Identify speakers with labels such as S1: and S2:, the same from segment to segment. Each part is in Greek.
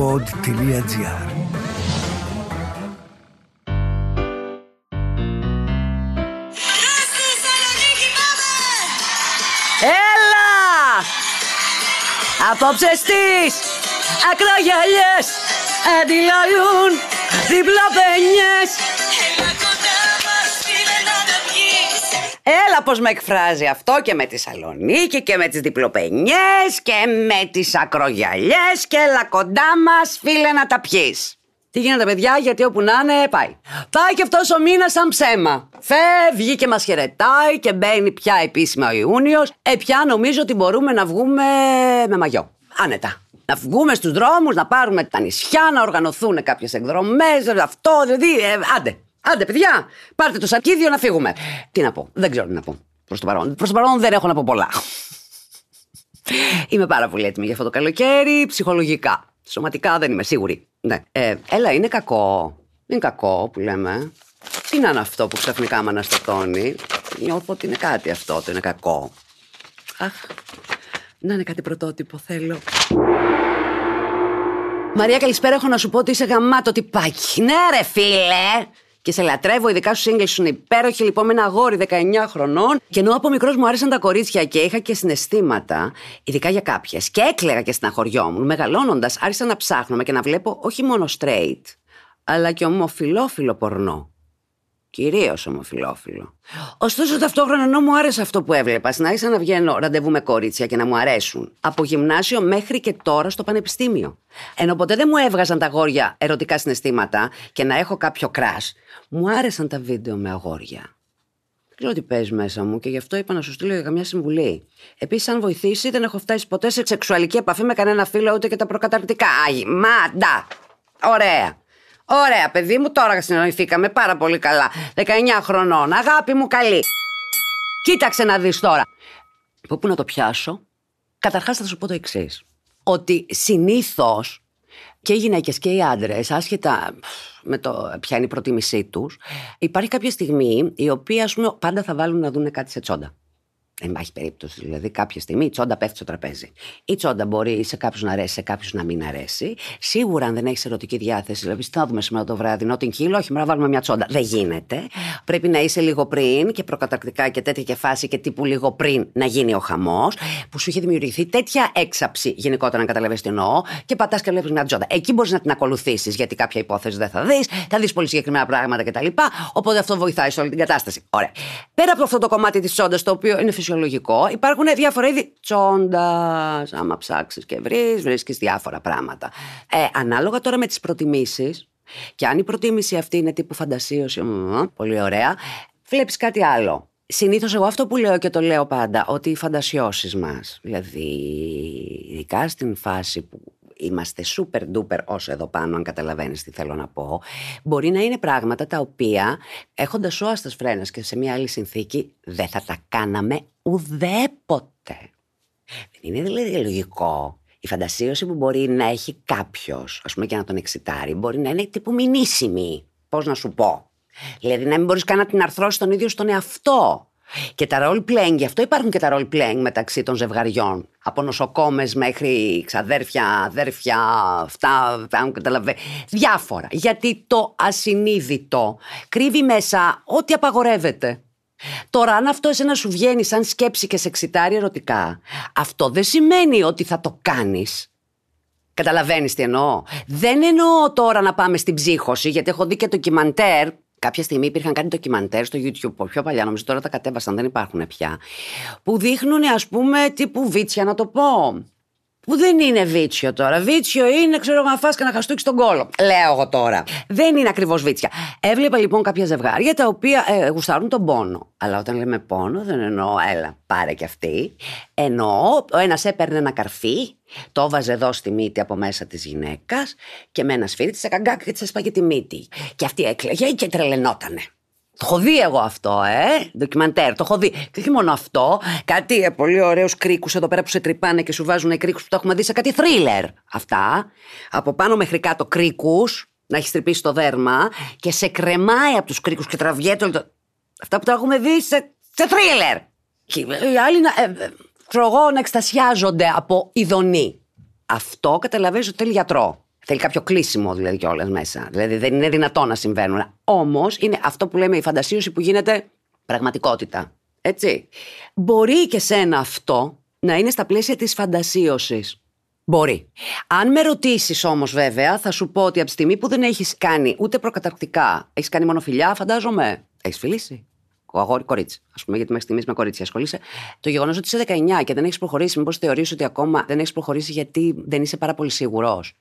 S1: pod.gr
S2: Έλα! Απόψε στις ακρογιαλιές αντιλαλούν διπλοπενιές Έλα πως με εκφράζει αυτό και με τη Σαλονίκη και με τις διπλοπενιές και με τις ακρογιαλιές και έλα κοντά μας φίλε να τα πιείς. Τι γίνεται, παιδιά, γιατί όπου να είναι, πάει. Πάει και αυτός ο μήνας σαν ψέμα. Φεύγει και μας χαιρετάει και μπαίνει πια επίσημα ο Ιούνιος. Ε, πια νομίζω ότι μπορούμε να βγούμε με μαγιό. Άνετα. Να βγούμε στους δρόμους, να πάρουμε τα νησιά, να οργανωθούν κάποιες εκδρομές. Αυτό, δηλαδή. Ε, άντε. Άντε, παιδιά, πάρτε το σαρκίδιο να φύγουμε. Τι να πω, δεν ξέρω τι να πω. Προς το παρόν. Προς το παρόν δεν έχω να πω πολλά. Είμαι πάρα πολύ έτοιμη για αυτό το καλοκαίρι, ψυχολογικά. Σωματικά δεν είμαι σίγουρη. Ναι. Ε, έλα, είναι κακό. Είναι κακό που λέμε. Τι να είναι αυτό που ξαφνικά με αναστατώνει. Νιώθω ότι είναι κάτι αυτό, το είναι κακό. Αχ, να είναι κάτι πρωτότυπο, θέλω. Μαρία, καλησπέρα. Έχω να σου πω ότι είσαι γαμάτο τυπάκι. Ναι, ρε φίλε! Και σε λατρεύω, ειδικά στους σύγκλι σου είναι υπέροχη. Λοιπόν, με ένα αγόρι 19 χρονών. Και ενώ από μικρός μου άρεσαν τα κορίτσια και είχα και συναισθήματα, ειδικά για κάποιες, και έκλαιγα και στεναχωριόμουν, μεγαλώνοντας, άρχισα να ψάχνω και να βλέπω όχι μόνο straight, αλλά και ομοφιλόφιλο πορνό. Κυρίως ομοφυλόφιλο. Ωστόσο, ταυτόχρονα ενώ μου άρεσε αυτό που έβλεπα, συνάρχισα να βγαίνω ραντεβού με κορίτσια και να μου αρέσουν. Από γυμνάσιο μέχρι και τώρα στο πανεπιστήμιο. Ενώ ποτέ δεν μου έβγαζαν τα αγόρια ερωτικά συναισθήματα και να έχω κάποιο κράσ, μου άρεσαν τα βίντεο με αγόρια. Δεν ξέρω τι παίζει μέσα μου και γι' αυτό είπα να σου στείλω για καμιά συμβουλή. Επίσης, αν βοηθήσει, δεν έχω φτάσει ποτέ σε σεξουαλική επαφή με κανένα φίλο ούτε και τα προκαταρκτικά. Άγι, μάντα! Ωραία. Ωραία, παιδί μου, τώρα συνοηθήκαμε πάρα πολύ καλά. 19 χρονών, αγάπη μου καλή. Κοίταξε να δεις τώρα. Από πού να το πιάσω; Καταρχάς θα σου πω το εξής. Ότι συνήθως και οι γυναίκες και οι άντρες, άσχετα με το ποια είναι η προτίμησή τους, υπάρχει κάποια στιγμή η οποία ας πούμε πάντα θα βάλουν να δουν κάτι σε τσόντα. Δεν υπάρχει περίπτωση. Δηλαδή, κάποια στιγμή η τσόντα πέφτει στο τραπέζι. Η τσόντα μπορεί σε κάποιους να αρέσει, σε κάποιους να μην αρέσει. Σίγουρα, αν δεν έχεις ερωτική διάθεση, δηλαδή, τι θα δούμε σήμερα το βράδυ, νότιν χείλο, όχι, να βάλουμε μια τσόντα. Δεν γίνεται. Πρέπει να είσαι λίγο πριν και προκατακτικά και τέτοια και φάση και τύπου λίγο πριν να γίνει ο χαμός, που σου έχει δημιουργηθεί τέτοια έξαψη γενικότερα, να καταλαβαίνεις τι εννοώ, και πατάς και βλέπεις μια τσόντα. Εκεί μπορείς να την ακολουθήσεις, γιατί κάποια υπόθεση δεν θα δεις, θα δεις πολύ συγκεκριμένα πράγματα κτλ. Οπότε αυτό βοηθάει σε όλη την κατάσταση. Ωραία. Πέρα από αυτό το κομμάτι της τσόντας, το οποίο είναι φυσιολογικό φυσιολογικό, υπάρχουν διάφορα είδη τσόντας. Άμα ψάξεις και βρεις, βρίσκεις διάφορα πράγματα. Ε, ανάλογα τώρα με τις προτιμήσεις, και αν η προτίμηση αυτή είναι τύπου φαντασίωση, πολύ ωραία, βλέπεις κάτι άλλο. Συνήθως εγώ αυτό που λέω και το λέω πάντα, ότι οι φαντασιώσεις μας, δηλαδή ειδικά στην φάση που είμαστε super duper όσο εδώ πάνω, αν καταλαβαίνεις τι θέλω να πω, μπορεί να είναι πράγματα τα οποία έχοντας όαστε φρένα και σε μια άλλη συνθήκη δεν θα τα κάναμε ουδέποτε. Δεν είναι δηλαδή λογικό η φαντασίωση που μπορεί να έχει κάποιος, ας πούμε και να τον εξητάρει, μπορεί να είναι τύπου μηνύσιμη. Πώς να σου πω; Δηλαδή να μην μπορείς καν να την αρθρώσεις τον ίδιο στον εαυτό. Και τα role playing, γι' αυτό υπάρχουν και τα role playing μεταξύ των ζευγαριών. Από νοσοκόμες μέχρι ξαδέρφια, αδέρφια, αυτά, αν καταλαβαίνει. Διάφορα. Γιατί το ασυνείδητο κρύβει μέσα ό,τι απαγορεύεται. Τώρα, αν αυτό εσένα σου βγαίνει σαν σκέψη και σε εξητάρει ερωτικά, αυτό δεν σημαίνει ότι θα το κάνεις. Καταλαβαίνεις τι εννοώ. Δεν εννοώ τώρα να πάμε στην ψύχωση, γιατί έχω δει και ντοκιμαντέρ Κάποια στιγμή υπήρχαν κάτι ντοκιμαντέρ στο YouTube, πιο παλιά, νομίζω τώρα τα κατέβασαν, δεν υπάρχουν πια. Που δείχνουν, ας πούμε, τύπου βίτσια, να το πω. Που δεν είναι βίτσιο τώρα. Βίτσιο είναι, ξέρω, να φας και να χαστούξει τον κόλο. Λέω εγώ τώρα. Δεν είναι ακριβώς βίτσια. Έβλεπα λοιπόν κάποια ζευγάρια τα οποία ε, γουστάρουν τον πόνο. Αλλά όταν λέμε πόνο, δεν εννοώ, έλα, πάρε κι αυτή. Εννοώ, ο ένας έπαιρνε ένα καρφί, το έβαζε εδώ στη μύτη από μέσα της γυναίκας και με ένα σφύρι της έκαγκά και της έσπαγε τη μύτη. Και αυτή έκλαιγε και τρελαινότανε. Το έχω δει εγώ αυτό, ε! Ντοκιμαντέρ, το έχω δει. Και όχι μόνο αυτό, κάτι ε, πολύ ωραίους κρίκους εδώ πέρα που σε τρυπάνε και σου βάζουν κρίκους που το έχουμε δει σε κάτι θρίλερ. Αυτά. Από πάνω μέχρι κάτω κρίκους, να έχεις τρυπήσει το δέρμα και σε κρεμάει από τους κρίκους και τραβιέται. Το... Αυτά που τα έχουμε δει σε, σε θρίλερ. Και οι άλλοι να. Ε, ε, να εκστασιάζονται από ειδονή. Αυτό καταλαβαίνεις ότι θέλει γιατρό. Θέλει κάποιο κλείσιμο δηλαδή κιόλας μέσα. Δηλαδή δεν είναι δυνατό να συμβαίνουν. Όμως είναι αυτό που λέμε η φαντασίωση που γίνεται πραγματικότητα. Έτσι. Μπορεί και σένα αυτό να είναι στα πλαίσια της φαντασίωσης. Μπορεί. Αν με ρωτήσεις όμως, βέβαια, θα σου πω ότι από τη στιγμή που δεν έχεις κάνει ούτε προκαταρκτικά, έχεις κάνει μόνο φιλιά, φαντάζομαι. Έχεις φιλήσει. Ο αγόρι κορίτσι. Α πούμε, γιατί μέχρι στιγμής με κορίτσι ασχολείσαι. Το γεγονός ότι είσαι 19 και δεν έχεις προχωρήσει, μήπως θεωρείς ότι ακόμα δεν έχεις προχωρήσει γιατί δεν είσαι πάρα πολύ σίγουρος.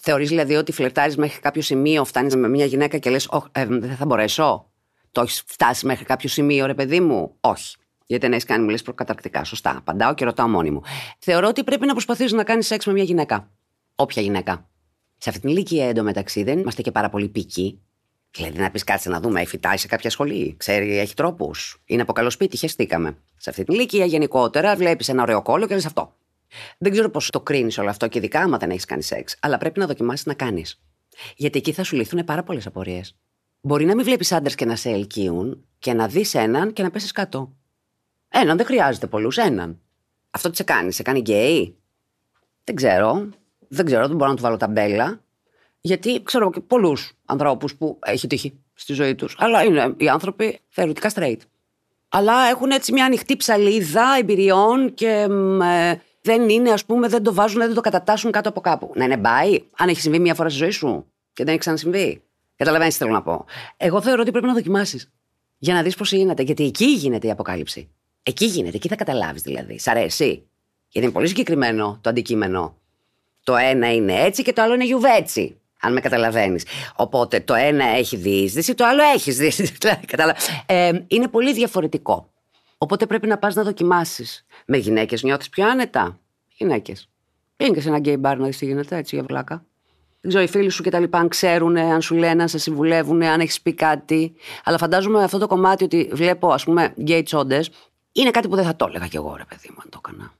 S2: Θεωρείς δηλαδή ότι φλερτάρεις μέχρι κάποιο σημείο, φτάνεις με μια γυναίκα και λες: ε, Δεν θα μπορέσω. Το έχεις φτάσει μέχρι κάποιο σημείο, ρε παιδί μου; Όχι. Γιατί δεν έχεις κάνει, μου λε προκαταρκτικά. Σωστά. Απαντάω και ρωτάω μόνη μου. Θεωρώ ότι πρέπει να προσπαθήσεις να κάνεις σεξ με μια γυναίκα. Όποια γυναίκα. Σε αυτή την ηλικία εντωμεταξύ δεν είμαστε και πάρα πολύ πικοί. Δηλαδή να πεις κάτσε να δούμε, έχει φυτάει σε κάποια σχολή, ξέρει, έχει τρόπους. Είναι από καλό σπίτι, χεστήκαμε. Σε αυτή την ηλικία γενικότερα βλέπεις ένα ωραίο κόλλο και λες αυτό. Δεν ξέρω πώς το κρίνεις όλο αυτό και ειδικά άμα δεν έχεις κάνει σεξ, αλλά πρέπει να δοκιμάσεις να κάνεις. Γιατί εκεί θα σου λυθούν πάρα πολλές απορίες. Μπορεί να μην βλέπεις άντρες και να σε ελκύουν και να δεις έναν και να πέσεις κάτω. Έναν, δεν χρειάζεται πολλούς, έναν. Αυτό τι σε κάνει, σε κάνει γκέι; Δεν ξέρω. Δεν ξέρω, δεν μπορώ να του βάλω ταμπέλα. Γιατί ξέρω και πολλούς ανθρώπους που έχει τύχει στη ζωή τους. Αλλά είναι οι άνθρωποι θεωρητικά straight. Αλλά έχουν έτσι μια ανοιχτή ψαλίδα εμπειριών και ε, δεν είναι, ας πούμε, δεν το βάζουν, δεν το κατατάσσουν κάτω από κάπου. Να είναι μπάι, αν έχει συμβεί μια φορά στη ζωή σου και δεν έχει ξανασυμβεί. Καταλαβαίνεις τι θέλω να πω. Εγώ θεωρώ ότι πρέπει να δοκιμάσεις. Για να δεις πώς γίνεται. Γιατί εκεί γίνεται η αποκάλυψη. Εκεί γίνεται, εκεί θα καταλάβεις δηλαδή. Σ' αρέσει; Γιατί είναι πολύ συγκεκριμένο το αντικείμενο. Το ένα είναι έτσι και το άλλο είναι γιουβέτσι. Αν με καταλαβαίνεις. Οπότε το ένα έχει διείσδυση, το άλλο έχει διείσδυση. ε, είναι πολύ διαφορετικό. Οπότε πρέπει να πας να δοκιμάσεις. Με γυναίκες νιώθεις πιο άνετα; Γυναίκες. Πήγαινε και σε ένα γκέι μπαρ να δεις τι γίνεται, έτσι για πλάκα. Δεν ξέρω, οι φίλοι σου και τα λοιπά, αν ξέρουν, αν σου λένε, αν σε συμβουλεύουν, αν έχεις πει κάτι. Αλλά φαντάζομαι αυτό το κομμάτι ότι βλέπω, ας πούμε, γκέι τσόντες, είναι κάτι που δεν θα το έλεγα κι εγώ, ρε παιδί μου, αν το έκανα.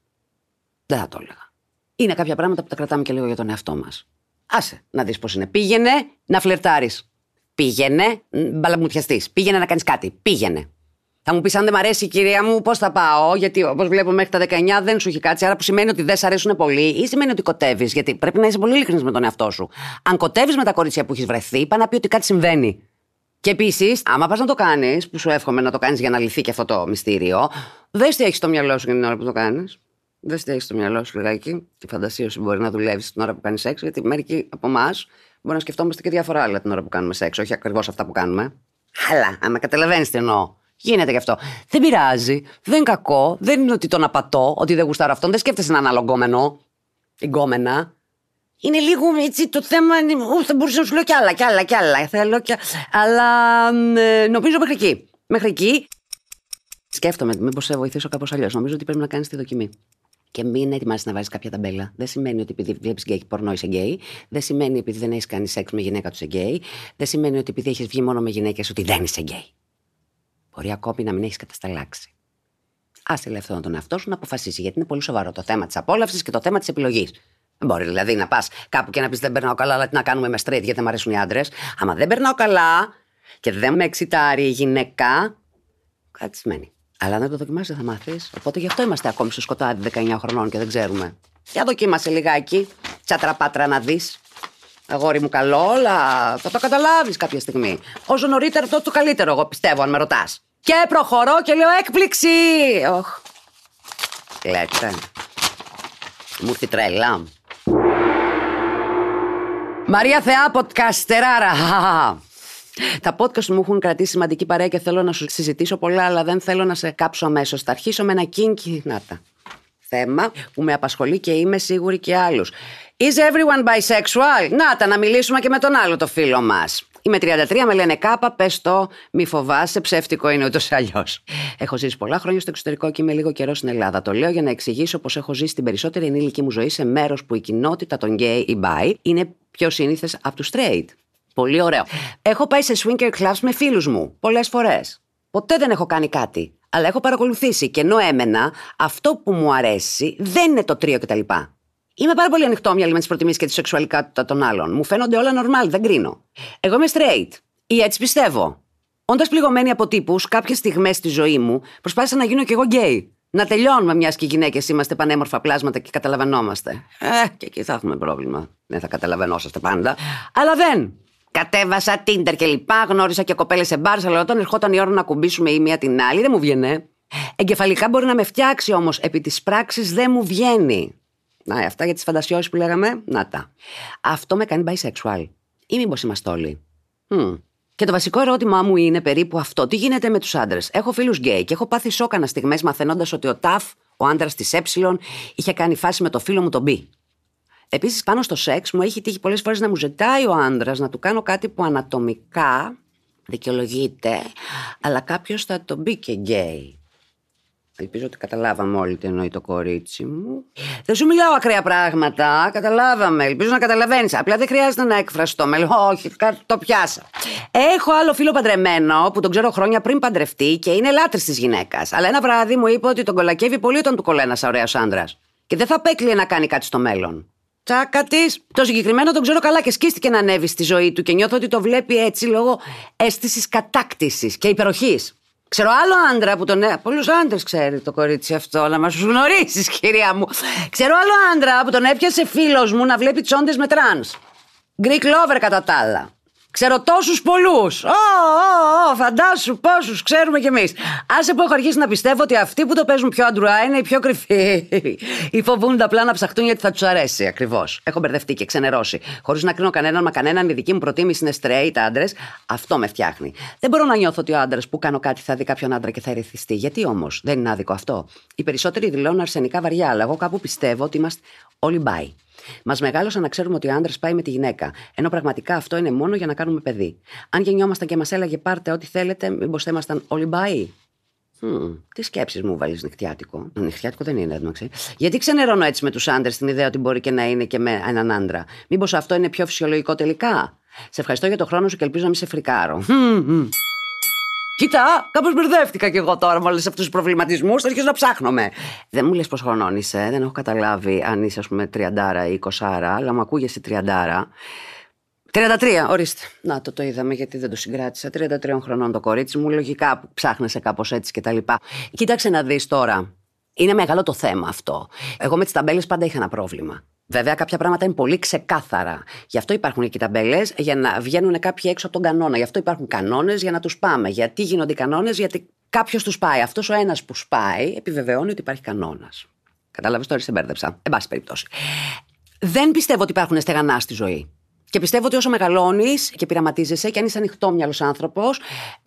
S2: Δεν θα το έλεγα. Είναι κάποια πράγματα που τα κρατάμε και λίγο για τον εαυτό μας. Άσε να δεις πώς είναι. Πήγαινε να φλερτάρεις. Πήγαινε, μπαλαμούτιασ' τη. Πήγαινε να κάνεις κάτι. Πήγαινε. Θα μου πεις, αν δεν μ' αρέσει η κυρία μου, πώς θα πάω. Γιατί όπως βλέπω μέχρι τα 19 δεν σου έχει κάτσει. Άρα που σημαίνει ότι δεν σ' αρέσουν πολύ, ή σημαίνει ότι κοτεύεις. Γιατί πρέπει να είσαι πολύ ειλικρινής με τον εαυτό σου. Αν κοτεύεις με τα κορίτσια που έχεις βρεθεί, πάει να πει ότι κάτι συμβαίνει. Και επίσης, άμα πας να το κάνεις, που σου εύχομαι να το κάνεις για να λυθεί και αυτό το μυστήριο, δεν τι έχεις στο μυαλό σου για την ώρα που το κάνεις. Δεν τι έχεις στο μυαλό σου λιγάκι. Τη φαντασία σου μπορεί να δουλεύεις την ώρα που κάνεις σεξ, γιατί μερικοί από εμάς μπορεί να σκεφτόμαστε και διάφορα άλλα την ώρα που κάνουμε σεξ, όχι ακριβώς αυτά που κάνουμε. Αλλά, άμα καταλαβαίνεις τι εννοώ. Γίνεται γι' αυτό. Δεν πειράζει. Δεν είναι κακό. Δεν είναι ότι τον απατώ, ότι δεν γουστάρω αυτόν. Δεν σκέφτεσαι έναν άλλο γκόμενο. Γκόμενα. Είναι λίγο έτσι το θέμα. Θα μπορούσα να σου λέω κι άλλα, κι άλλα, κι άλλα. Θέλω κι... Αλλά ε, νομίζω μέχρι εκεί. Μέχρι εκεί. Σκέφτομαι, μήπως σε βοηθήσω κάπως αλλιώς. Νομίζω ότι πρέπει να κάνεις τη δοκιμή. Και μην ετοιμάζεσαι να βάζεις κάποια ταμπέλα. Δεν σημαίνει ότι επειδή βλέπεις γκέι πορνό είσαι γκέι. Δεν σημαίνει επειδή δεν έχεις κάνει σεξ με γυναίκα ότι είσαι γκέι. Δεν σημαίνει ότι επειδή έχεις βγει μόνο με γυναίκες ότι δεν είσαι γκέι. Μπορεί ακόμη να μην έχεις κατασταλάξει. Άσε ελεύθερο τον εαυτό σου να αποφασίσει, γιατί είναι πολύ σοβαρό το θέμα της απόλαυσης και το θέμα της επιλογής. Δεν μπορεί δηλαδή να πας κάπου και να πεις Δεν περνάω καλά, αλλά τι να κάνουμε είμαι straight, γιατί δεν μου αρέσουν οι άντρες. Άμα δεν περνάω καλά και δεν με εξιτάρει η γυναίκα, κάτι σημαίνει. Αλλά να το δοκιμάσεις θα μάθεις. Οπότε γι' αυτό είμαστε ακόμη στο σκοτάδι 19 χρονών και δεν ξέρουμε. Για δοκίμασε λιγάκι, τσατραπάτρα να δεις. Αγόρι μου καλό, αλλά θα το καταλάβεις κάποια στιγμή. Όσο νωρίτερα, τόσο το καλύτερο, εγώ πιστεύω, αν με ρωτάς. Και προχωρώ και λέω έκπληξη! Οχ. Λέτε. Μου ήρθε τρέλα. Μαρία Θεά, podcasτεράρα. Τα podcast μου έχουν κρατήσει σημαντική παρέα και θέλω να σου συζητήσω πολλά, αλλά δεν θέλω να σε κάψω αμέσως. Θα αρχίσω με ένα κίνκι. Να τα. Θέμα που με απασχολεί και είμαι σίγουρη και άλλους. Is everyone bisexual? Να τα, να μιλήσουμε και με τον άλλο το φίλο μας. Είμαι 33, με λένε κάπα, πες το, μη φοβάσαι, ψεύτικο είναι ούτως ή αλλιώς. Έχω ζήσει πολλά χρόνια στο εξωτερικό και είμαι λίγο καιρός στην Ελλάδα. Το λέω για να εξηγήσω πως έχω ζήσει την περισσότερη ενήλικη μου ζωή σε μέρος που η κοινότητα των gay ή bi είναι πιο σύνηθες από τους straight. Πολύ ωραίο. Έχω πάει σε swinger clubs με φίλους μου πολλές φορές. Ποτέ δεν έχω κάνει κάτι. Αλλά έχω παρακολουθήσει και ενώ έμενα, αυτό που μου αρέσει δεν είναι το τρίο κτλ. Είμαι πάρα πολύ ανοιχτόμυαλη με τις προτιμήσεις και τη σεξουαλικότητα των άλλων. Μου φαίνονται όλα normal, δεν κρίνω. Εγώ είμαι straight. Ή έτσι πιστεύω. Όντας πληγωμένη από τύπους, κάποιες στιγμές στη ζωή μου προσπάθησα να γίνω κι εγώ gay. Να τελειώνουμε, μιας και οι γυναίκες είμαστε πανέμορφα πλάσματα και καταλαβαίνόμαστε. Ε, και εκεί θα έχουμε πρόβλημα. Δεν θα καταλαβαίνόσαστε πάντα. Αλλά δεν. Κατέβασα Tinder και λοιπά, γνώρισα και κοπέλες σε μπαρ, αλλά όταν ερχόταν η ώρα να ακουμπήσουμε η μία την άλλη, δεν μου 'βγαινε. Εγκεφαλικά μπορεί να με φτιάξει όμως, επί της πράξης δεν μου βγαίνει. Να, αυτά για τις φαντασιώσεις που λέγαμε. Να τα. Αυτό με κάνει bisexual. Ή μήπως είμαστε όλοι. Χμ. Και το βασικό ερώτημά μου είναι περίπου αυτό. Τι γίνεται με τους άντρες; Έχω φίλους γκέι και έχω πάθει σοκ ανά στιγμές μαθαίνοντας ότι ο Ταφ, ο άντρας της Ε, είχε κάνει φάση με το φίλο μου τον Μπ. Επίσης, πάνω στο σεξ μου έχει τύχει πολλές φορές να μου ζητάει ο άντρας να του κάνω κάτι που ανατομικά δικαιολογείται, αλλά κάποιος θα τον πει και γκέι. Ελπίζω ότι καταλάβαμε όλοι τι εννοεί το κορίτσι μου. Δεν σου μιλάω ακραία πράγματα. Καταλάβαμε. Ελπίζω να καταλαβαίνεις. Απλά δεν χρειάζεται να εκφραστώ. Με λέω, Όχι, το 'πιασα. Έχω άλλο φίλο παντρεμένο που τον ξέρω χρόνια πριν παντρευτεί και είναι λάτρης της γυναίκας. Αλλά ένα βράδυ μου είπε ότι τον κολακεύει πολύ όταν του κολλάει ένας ωραίος άντρας. Και δεν θα απέκλειε να κάνει κάτι στο μέλλον. Τσάκα τη. Τον συγκεκριμένο τον ξέρω καλά και σκίστηκε να ανέβει στη ζωή του και νιώθω ότι το βλέπει έτσι λόγω αίσθησης κατάκτησης και υπεροχής. Ξέρω άλλο άντρα που τον. Πολλούς άντρες ξέρει το κορίτσι αυτό, να μας γνωρίσεις, κυρία μου. Ξέρω άλλο άντρα που τον έπιασε φίλος μου να βλέπει τσόντες με τρανς. Greek lover κατά τα άλλα. Ξέρω τόσους πολλούς. Ω, φαντάσου πόσους ξέρουμε κι εμείς. Άσε που έχω αρχίσει να πιστεύω ότι αυτοί που το παίζουν πιο αντρουά είναι οι πιο κρυφοί. Ή φοβούνται απλά να ψαχτούν γιατί θα τους αρέσει ακριβώς. Έχω μπερδευτεί και ξενερώσει. Χωρίς να κρίνω κανέναν, μα κανέναν η δική μου προτίμηση είναι straight άντρες. Αυτό με φτιάχνει. Δεν μπορώ να νιώθω ότι ο άντρας που κάνω κάτι θα δει κάποιον άντρα και θα ερεθιστεί. Γιατί όμως; Δεν είναι άδικο αυτό. Οι περισσότεροι δηλώνουν αρσενικά βαριά, αλλά εγώ κάπου πιστεύω ότι είμαστε όλοι μπάι. Μας μεγάλωσαν να ξέρουμε ότι ο άντρας πάει με τη γυναίκα. Ενώ πραγματικά αυτό είναι μόνο για να κάνουμε παιδί. Αν γεννιόμασταν και μας έλεγε πάρτε ό,τι θέλετε, μήπως θα ήμασταν όλοι μπάι. Hmm, τι σκέψεις μου βάλεις νυχτιάτικο. Νυχτιάτικο δεν είναι, έντωξη. Γιατί ξενερώνω έτσι με τους άντρες την ιδέα ότι μπορεί και να είναι και με έναν άντρα. Μήπως αυτό είναι πιο φυσιολογικό τελικά. Σε ευχαριστώ για το χρόνο σου και ελπίζω να μην σε φρικάρω. Κοίτα, κάπως μπερδεύτηκα κι εγώ τώρα με όλους αυτούς τους προβληματισμούς. Θα αρχίσω να ψάχνομαι. Δεν μου λες πώς χρονών είσαι, δεν έχω καταλάβει αν είσαι, ας πούμε, 30 ή 20, αλλά μου ακούγεσαι 30. 33, ορίστε. Να το το είδαμε γιατί δεν το συγκράτησα. 33 χρονών το κορίτσι μου, λογικά ψάχνεσαι κάπως έτσι και τα λοιπά. Κοίταξε να δεις τώρα. Είναι μεγάλο το θέμα αυτό. Εγώ με τις ταμπέλες πάντα είχα ένα πρόβλημα. Βέβαια, κάποια πράγματα είναι πολύ ξεκάθαρα. Γι' αυτό υπάρχουν και οι ταμπέλες, για να βγαίνουν κάποιοι έξω από τον κανόνα. Γι' αυτό υπάρχουν κανόνες για να τους πάμε. Γιατί γίνονται οι κανόνες, γιατί κάποιος τους πάει. Αυτός ο ένας που σπάει επιβεβαιώνει ότι υπάρχει κανόνας. Κατάλαβες τώρα, σε μπέρδεψα. Εν πάση περιπτώσει. Δεν πιστεύω ότι υπάρχουν στεγανά στη ζωή. Και πιστεύω ότι όσο μεγαλώνεις και πειραματίζεσαι και αν είσαι ανοιχτόμυαλο άνθρωπος,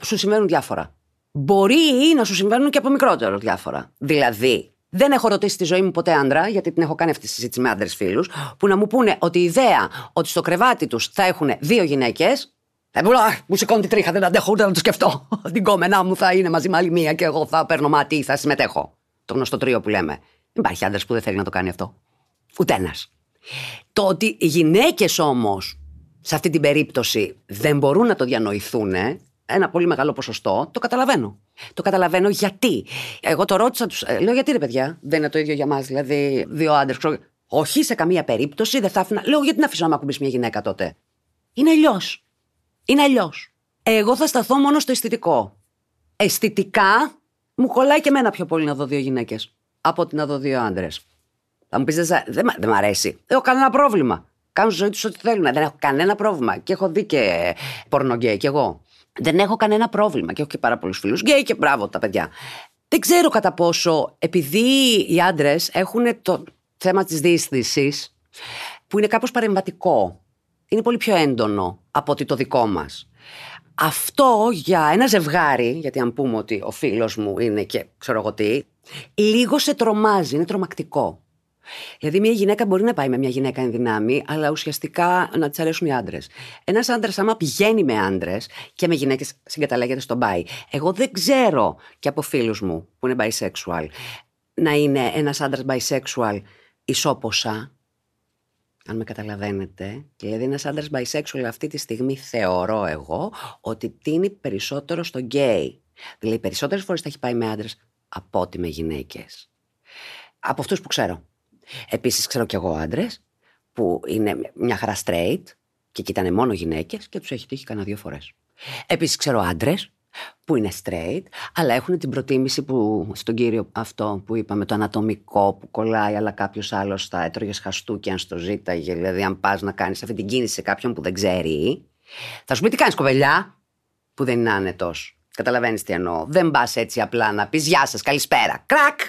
S2: σου συμβαίνουν διάφορα. Μπορεί να σου συμβαίνουν και από μικρότερο διάφορα. Δηλαδή, δεν έχω ρωτήσει στη ζωή μου ποτέ άντρα, γιατί την έχω κάνει αυτή τη συζήτηση με άντρες φίλους, που να μου πούνε ότι η ιδέα ότι στο κρεβάτι τους θα έχουν δύο γυναίκες. Ε, μου σηκώνει τη τρίχα, δεν αντέχω ούτε να το σκεφτώ. Την κόμενά μου θα είναι μαζί με άλλη μία και εγώ θα παίρνω μάτι ή θα συμμετέχω. Το γνωστό τρίο που λέμε. Δεν υπάρχει άντρας που δεν θέλει να το κάνει αυτό. Ούτε ένας. Το ότι οι γυναίκες όμως σε αυτή την περίπτωση δεν μπορούν να το διανοηθούν, ένα πολύ μεγάλο ποσοστό, το καταλαβαίνω. Το καταλαβαίνω γιατί. Εγώ το ρώτησα τους. Ε, λέω γιατί ρε παιδιά, δεν είναι το ίδιο για μας, δηλαδή δύο άντρες. Όχι σε καμία περίπτωση, δεν θα άφηνα. Λέω γιατί να αφήσω να με ακουμπήσει μια γυναίκα τότε. Είναι αλλιώς. Είναι αλλιώς. Εγώ θα σταθώ μόνο στο αισθητικό. Αισθητικά μου κολλάει και εμένα πιο πολύ να δω δύο γυναίκες από ότι να δω δύο άντρες. Θα μου πεις δεν, δεν, δεν μ' αρέσει. Δεν έχω κανένα πρόβλημα. Κάνουν ζωή τους ό,τι θέλουν. Δεν έχω κανένα πρόβλημα. Και έχω δει και πορνογκέ κι εγώ. Δεν έχω κανένα πρόβλημα και έχω και πάρα πολλούς φίλους γκέι και μπράβο τα παιδιά. Δεν ξέρω κατά πόσο, επειδή οι άντρες έχουν το θέμα της διείσδυσης, που είναι κάπως παρεμβατικό, είναι πολύ πιο έντονο από ότι το δικό μας. Αυτό για ένα ζευγάρι, γιατί αν πούμε ότι ο φίλος μου είναι και ξέρω εγώ τι, λίγο σε τρομάζει, είναι τρομακτικό. Δηλαδή, μια γυναίκα μπορεί να πάει με μια γυναίκα εν δυνάμει, αλλά ουσιαστικά να της αρέσουν οι άντρες. Ένας άντρας, άμα πηγαίνει με άντρες και με γυναίκες, συγκαταλέγεται στον μπάι. Εγώ δεν ξέρω και από φίλους μου που είναι bisexual να είναι ένας άντρας bisexual ισόποσα. Αν με καταλαβαίνετε. Δηλαδή, ένας άντρας bisexual αυτή τη στιγμή θεωρώ εγώ ότι τίνει περισσότερο στο γκέι. Δηλαδή, περισσότερες φορές θα έχει πάει με άντρες από ότι με γυναίκες. Από αυτούς που ξέρω. Επίσης, ξέρω κι εγώ άντρες που είναι μια χαρά straight και κοιτάνε μόνο γυναίκες και τους έχει τύχει κανένα δύο φορές. Επίσης, ξέρω άντρες που είναι straight, αλλά έχουν την προτίμηση που στον κύριο αυτό που είπαμε, το ανατομικό που κολλάει, αλλά κάποιος άλλος θα έτρωγες χαστούκι αν στο ζήταγε. Δηλαδή, αν πας να κάνεις αυτή την κίνηση σε κάποιον που δεν ξέρει, θα σου πει τι κάνεις κοβελιά, που δεν είναι άνετος. Καταλαβαίνεις τι εννοώ. Δεν πας έτσι απλά να πεις Γεια σας, καλησπέρα. Κρακ!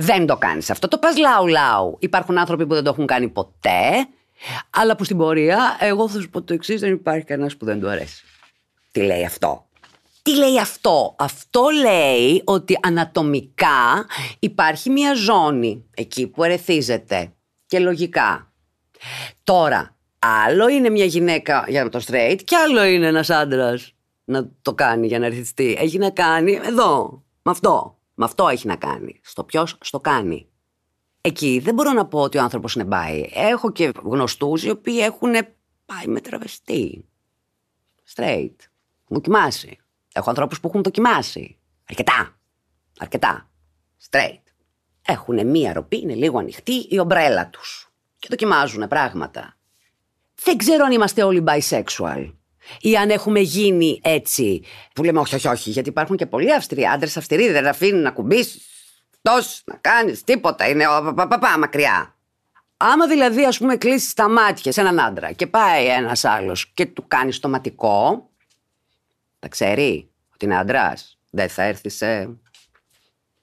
S2: Δεν το κάνεις αυτό. Το πας λαού-λαού. Υπάρχουν άνθρωποι που δεν το έχουν κάνει ποτέ, αλλά που στην πορεία, εγώ θα σου πω το εξής: δεν υπάρχει κανένας που δεν του αρέσει. Τι λέει αυτό; Τι λέει αυτό; Αυτό λέει ότι ανατομικά υπάρχει μια ζώνη εκεί που ερεθίζεται. Και λογικά. Τώρα, άλλο είναι μια γυναίκα για να το straight και άλλο είναι ένας άντρας να το κάνει για να ερεθιστεί. Έχει να κάνει εδώ, με αυτό. Με αυτό έχει να κάνει. Στο ποιος στο κάνει. Εκεί δεν μπορώ να πω ότι ο άνθρωπος είναι μπάι. Έχω και γνωστούς οι οποίοι έχουν πάει με τραβεστή. Straight. Μου κοιμάσει. Έχω ανθρώπους που έχουν δοκιμάσει. Αρκετά. Αρκετά. Straight. Έχουν μία ροπή, είναι λίγο ανοιχτή η ομπρέλα τους. Και δοκιμάζουν πράγματα. Δεν ξέρω αν είμαστε όλοι bisexual. Ή αν έχουμε γίνει έτσι. Που λέμε όχι, όχι, όχι. Γιατί υπάρχουν και πολλοί αυστηροί άντρες αυστηροί. Δεν αφήνουν να κουμπίσεις. Τόσο να κάνεις τίποτα. Είναι παπαπαπα μακριά. Άμα δηλαδή, ας πούμε, κλείσεις τα μάτια σε έναν άντρα και πάει ένας άλλος και του κάνεις το ματικό, τα ξέρει ότι είναι άντρας. Δεν θα έρθει σε.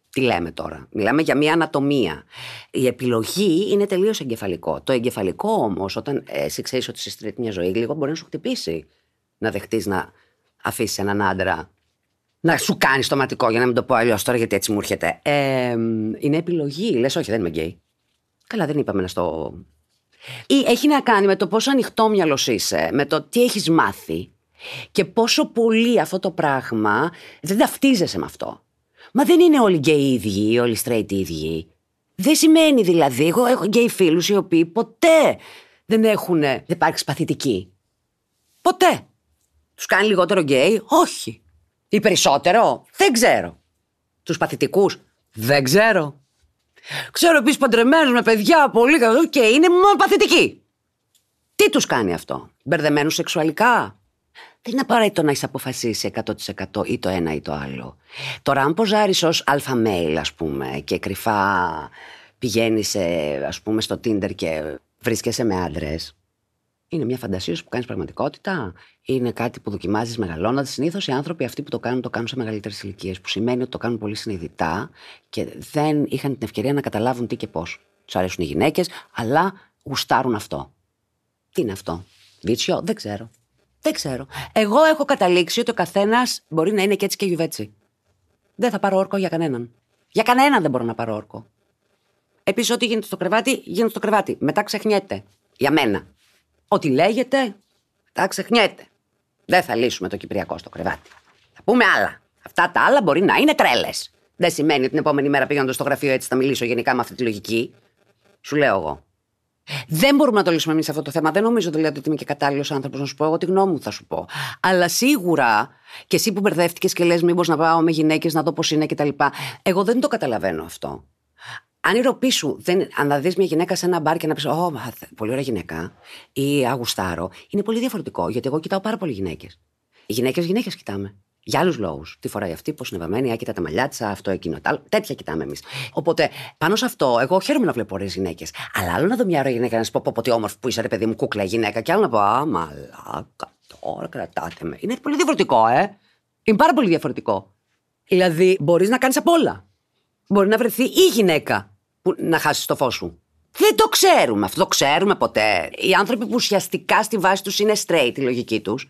S2: Τι λέμε τώρα; Μιλάμε για μια ανατομία. Η επιλογή είναι τελείως εγκεφαλικό. Το εγκεφαλικό όμως, όταν εσύ ξέρεις ότι συστρέφει μια ζωή, λίγο μπορεί να σου χτυπήσει. Να δεχτείς να αφήσεις έναν άντρα να σου κάνει το ματικό, για να μην το πω αλλιώς τώρα, γιατί έτσι μου έρχεται. Ε, είναι επιλογή. Λες, όχι, δεν είμαι γκέι. Καλά, δεν είπαμε να στο. Ή έχει να κάνει με το πόσο ανοιχτόμυαλο είσαι, με το τι έχεις μάθει, και πόσο πολύ αυτό το πράγμα δεν ταυτίζεσαι με αυτό. Μα δεν είναι όλοι γκέι ίδιοι, όλοι straight ίδιοι. Δεν σημαίνει δηλαδή, εγώ έχω γκέι φίλους οι οποίοι ποτέ δεν έχουν υπάρξει παθητικοί. Ποτέ. Τους κάνει λιγότερο γκέι, όχι. Ή περισσότερο, δεν ξέρω. Τους παθητικούς, δεν ξέρω. Ξέρω επίσης παντρεμένους με παιδιά πολύ καλό και είναι μόνο παθητικοί. Τι τους κάνει αυτό, μπερδεμένους σεξουαλικά, δεν είναι απαραίτητο να έχεις αποφασίσει 100% ή το ένα ή το άλλο. Τώρα, αν ποζάρει ως αλφα mail, ας πούμε, και κρυφά πηγαίνει, ας πούμε, στο Tinder και βρίσκεσαι με άντρες, είναι μια φαντασία που κάνεις πραγματικότητα, είναι κάτι που δοκιμάζεις μεγαλώνοντας; Συνήθως οι άνθρωποι αυτοί που το κάνουν, το κάνουν σε μεγαλύτερες ηλικίες, που σημαίνει ότι το κάνουν πολύ συνειδητά και δεν είχαν την ευκαιρία να καταλάβουν τι και πώς. Τους αρέσουν οι γυναίκες, αλλά γουστάρουν αυτό. Τι είναι αυτό, Βίτσιο, δεν ξέρω. Δεν ξέρω. Εγώ έχω καταλήξει ότι ο καθένας μπορεί να είναι και έτσι και γιουβέτσι. Δεν θα πάρω όρκο για κανέναν. Για κανέναν δεν μπορώ να πάρω όρκο. Επίσης, ό,τι γίνεται στο κρεβάτι, γίνεται στο κρεβάτι. Μετά ξεχνιέται. Για μένα. Ό,τι λέγεται, τα ξεχνιέται. Δεν θα λύσουμε το Κυπριακό στο κρεβάτι. Θα πούμε άλλα. Αυτά τα άλλα μπορεί να είναι τρέλες. Δεν σημαίνει ότι την επόμενη μέρα πήγαινε στο γραφείο έτσι θα μιλήσω γενικά με αυτή τη λογική. Σου λέω εγώ. Δεν μπορούμε να το λύσουμε εμείς αυτό το θέμα. Δεν νομίζω δηλαδή ότι είμαι και κατάλληλος άνθρωπος να σου πω. Εγώ τη γνώμη μου θα σου πω. Αλλά σίγουρα και εσύ που μπερδεύτηκες και λες, μήπως να πάω με γυναίκες να δω πώς είναι κτλ. Εγώ δεν το καταλαβαίνω αυτό. Αν η ροπή σου, δεν, αν δεις μια γυναίκα σε ένα μπαρ και να πεις, Ω, πολύ ωραία γυναίκα, ή Αγουστάρο, είναι πολύ διαφορετικό. Γιατί εγώ κοιτάω πάρα πολλοί γυναίκες. Οι γυναίκες, γυναίκες κοιτάμε. Για άλλους λόγους. Τι φοράει αυτή, πώς είναι βαμμένη, άκυτα τα μαλλιά της, αυτό, εκείνο. Τα, τέτοια κοιτάμε εμείς. Οπότε πάνω σε αυτό, εγώ χαίρομαι να βλέπω ωραίες γυναίκες. Αλλά άλλο να δω μια ωραία γυναίκα να σου πω, πω, πω τι όμορφη που είσαι, ρε παιδί μου, κούκλα γυναίκα. Και άλλο να πω, Α, μαλάκα, τώρα κρατάτε με. Είναι πολύ διαφορετικό, ε. Είναι πάρα πολύ διαφορετικό. Δηλαδή, μπορείς να κάνεις απ' όλα. Μπορεί να βρεθεί η γυναίκα που να χάσεις το φως σου. Δεν το ξέρουμε. Αυτό το ξέρουμε ποτέ. Οι άνθρωποι που ουσιαστικά στη βάση τους είναι straight, η λογική τους,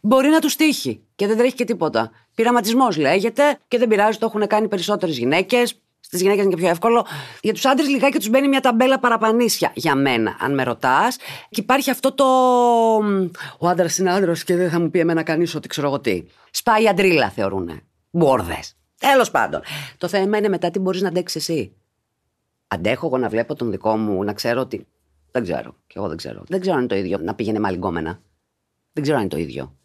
S2: Μπορεί να τους τύχει και δεν τρέχει και τίποτα. Πειραματισμός λέγεται και δεν πειράζει, το έχουν κάνει περισσότερες γυναίκες. Στις γυναίκες είναι και πιο εύκολο. Για τους άντρες λιγάκι τους μπαίνει μια ταμπέλα παραπανίσια. Για μένα, αν με ρωτάς. Και υπάρχει αυτό το. Ο άντρας είναι άντρας και δεν θα μου πει εμένα κανείς ότι ξέρω εγώ τι. Σπάει αντρίλα, θεωρούνε. Μπόρδες. Τέλος πάντων. Το θέμα είναι μετά τι μπορείς να αντέξεις εσύ. Αντέχω εγώ να βλέπω τον δικό μου, να ξέρω ότι. Δεν ξέρω. Και εγώ δεν ξέρω. Δεν ξέρω αν είναι το ίδιο να πήγαινε μαλλιγκόμενα. Δεν ξέρω αν είναι το ίδιο.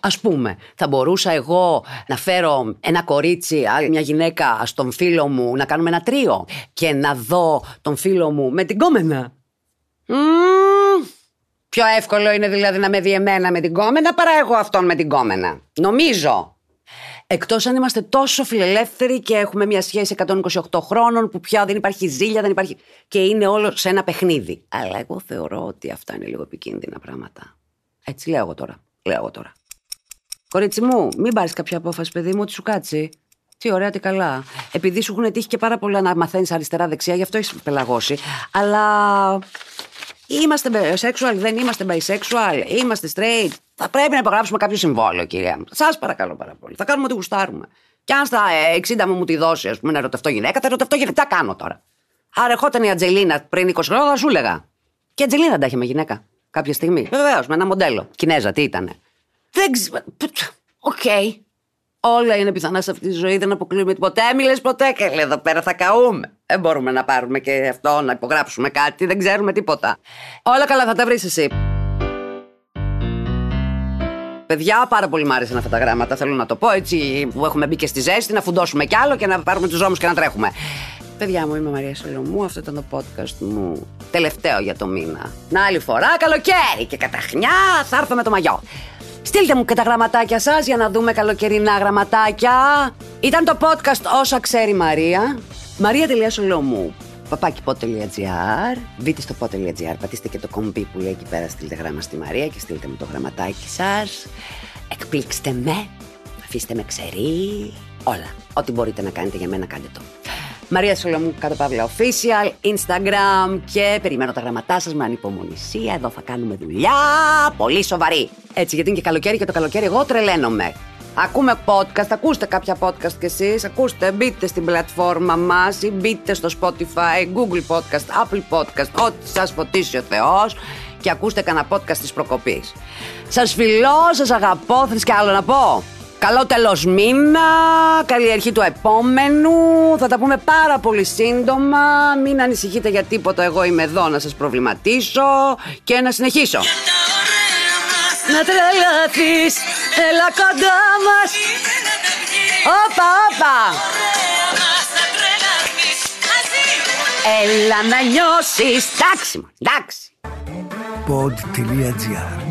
S2: Α πούμε, θα μπορούσα εγώ να φέρω ένα κορίτσι, μια γυναίκα στον φίλο μου να κάνουμε ένα τρίο και να δω τον φίλο μου με την κόμενα. πιο εύκολο είναι δηλαδή να με δει εμένα με την κόμενα παρά εγώ αυτόν με την κόμενα. Νομίζω. Εκτός αν είμαστε τόσο φιλελεύθεροι και έχουμε μια σχέση 128 χρόνων που πια δεν υπάρχει ζήλια, δεν υπάρχει. και είναι όλο σε ένα παιχνίδι. Αλλά εγώ θεωρώ ότι αυτά είναι λίγο επικίνδυνα πράγματα. Έτσι λέω εγώ τώρα. Λέω εγώ τώρα. Κορίτσι μου, μην πάρεις κάποια απόφαση, παιδί μου, ότι σου κάτσει. Τι ωραία, τι καλά. Επειδή σου έχουν τύχει και πάρα πολλά να μαθαίνεις αριστερά-δεξιά, γι' αυτό έχεις πελαγώσει. Αλλά Είμαστε bisexual, δεν είμαστε bisexual, είμαστε straight. Θα πρέπει να υπογράψουμε κάποιο συμβόλαιο, κυρία μου. Σας παρακαλώ πάρα πολύ. Θα κάνουμε ό,τι γουστάρουμε. Και αν στα 60 μου μου τη δώσει, ας πούμε, να ρωτευτώ γυναίκα, θα ρωτευτώ γυναίκα. Τι κάνω τώρα; Άρα, ερχόταν η Ατζελίνα πριν 20 χρόνια, θα σου έλεγα. Και η Αντζελίνα τα είχε με γυναίκα κάποια στιγμή. Βεβαίως, με ένα μοντέλο. Κινέζα, τι ήταν. Δεν ξέρω. Οκ. Όλα είναι πιθανά σε αυτή τη ζωή, δεν αποκλείουμε ποτέ. Μη λες ποτέ και λέει εδώ πέρα θα καούμε. Δεν μπορούμε να πάρουμε και αυτό, να υπογράψουμε κάτι, δεν ξέρουμε τίποτα. Όλα καλά, θα τα βρεις εσύ. Παιδιά, πάρα πολύ μ' άρεσαν αυτά τα γράμματα. Θέλω να το πω έτσι που έχουμε μπει και στη ζέστη, να φουντώσουμε κι άλλο και να πάρουμε τους δρόμους και να τρέχουμε. Παιδιά μου, είμαι η Μαρία Σολομού. Αυτό ήταν το podcast μου τελευταίο για το μήνα. Να άλλη φορά, καλοκαίρι και καταχνιά, θα έρθω με το μαγιό. Στείλτε μου και τα γραμματάκια σας για να δούμε καλοκαιρινά γραμματάκια. Ήταν το podcast Όσα ξέρει η Μαρία. Μαρία.σολομού παπάκιπο.gr Μπείτε στο pod.gr, πατήστε και το κομπί που λέει εκεί πέρα στείλτε γράμμα στη Μαρία και στείλτε μου το γραμματάκι σας Εκπλήξτε με, αφήστε με ξερή, όλα Ό,τι μπορείτε να κάνετε για μένα κάντε το Μαρία Σολομού κάτω παύλα official, Instagram και περιμένω τα γραμματά σας με ανυπομονησία. Εδώ θα κάνουμε δουλειά πολύ σοβαρή. Έτσι γιατί είναι και καλοκαίρι και το καλοκαίρι εγώ τρελαίνομαι. Ακούμε podcast, ακούστε κάποια podcast κι εσείς, ακούστε, μπείτε στην πλατφόρμα μας ή μπείτε στο Spotify, Google Podcast, Apple Podcast, ό,τι σας φωτίσει ο Θεός και ακούστε κανένα podcast της προκοπής. Σας φιλώ, σας αγαπώ, θες και άλλο να πω; Καλό τέλος μήνα, καλή αρχή του επόμενου, θα τα πούμε πάρα πολύ σύντομα, μην ανησυχείτε για τίποτα, εγώ είμαι εδώ να σας προβληματίσω και να συνεχίσω. Να τρελαθείς, έλα κοντά μας. Όπα, όπα. Έλα να νιώσεις, εντάξει, εντάξει.
S1: Pod.gr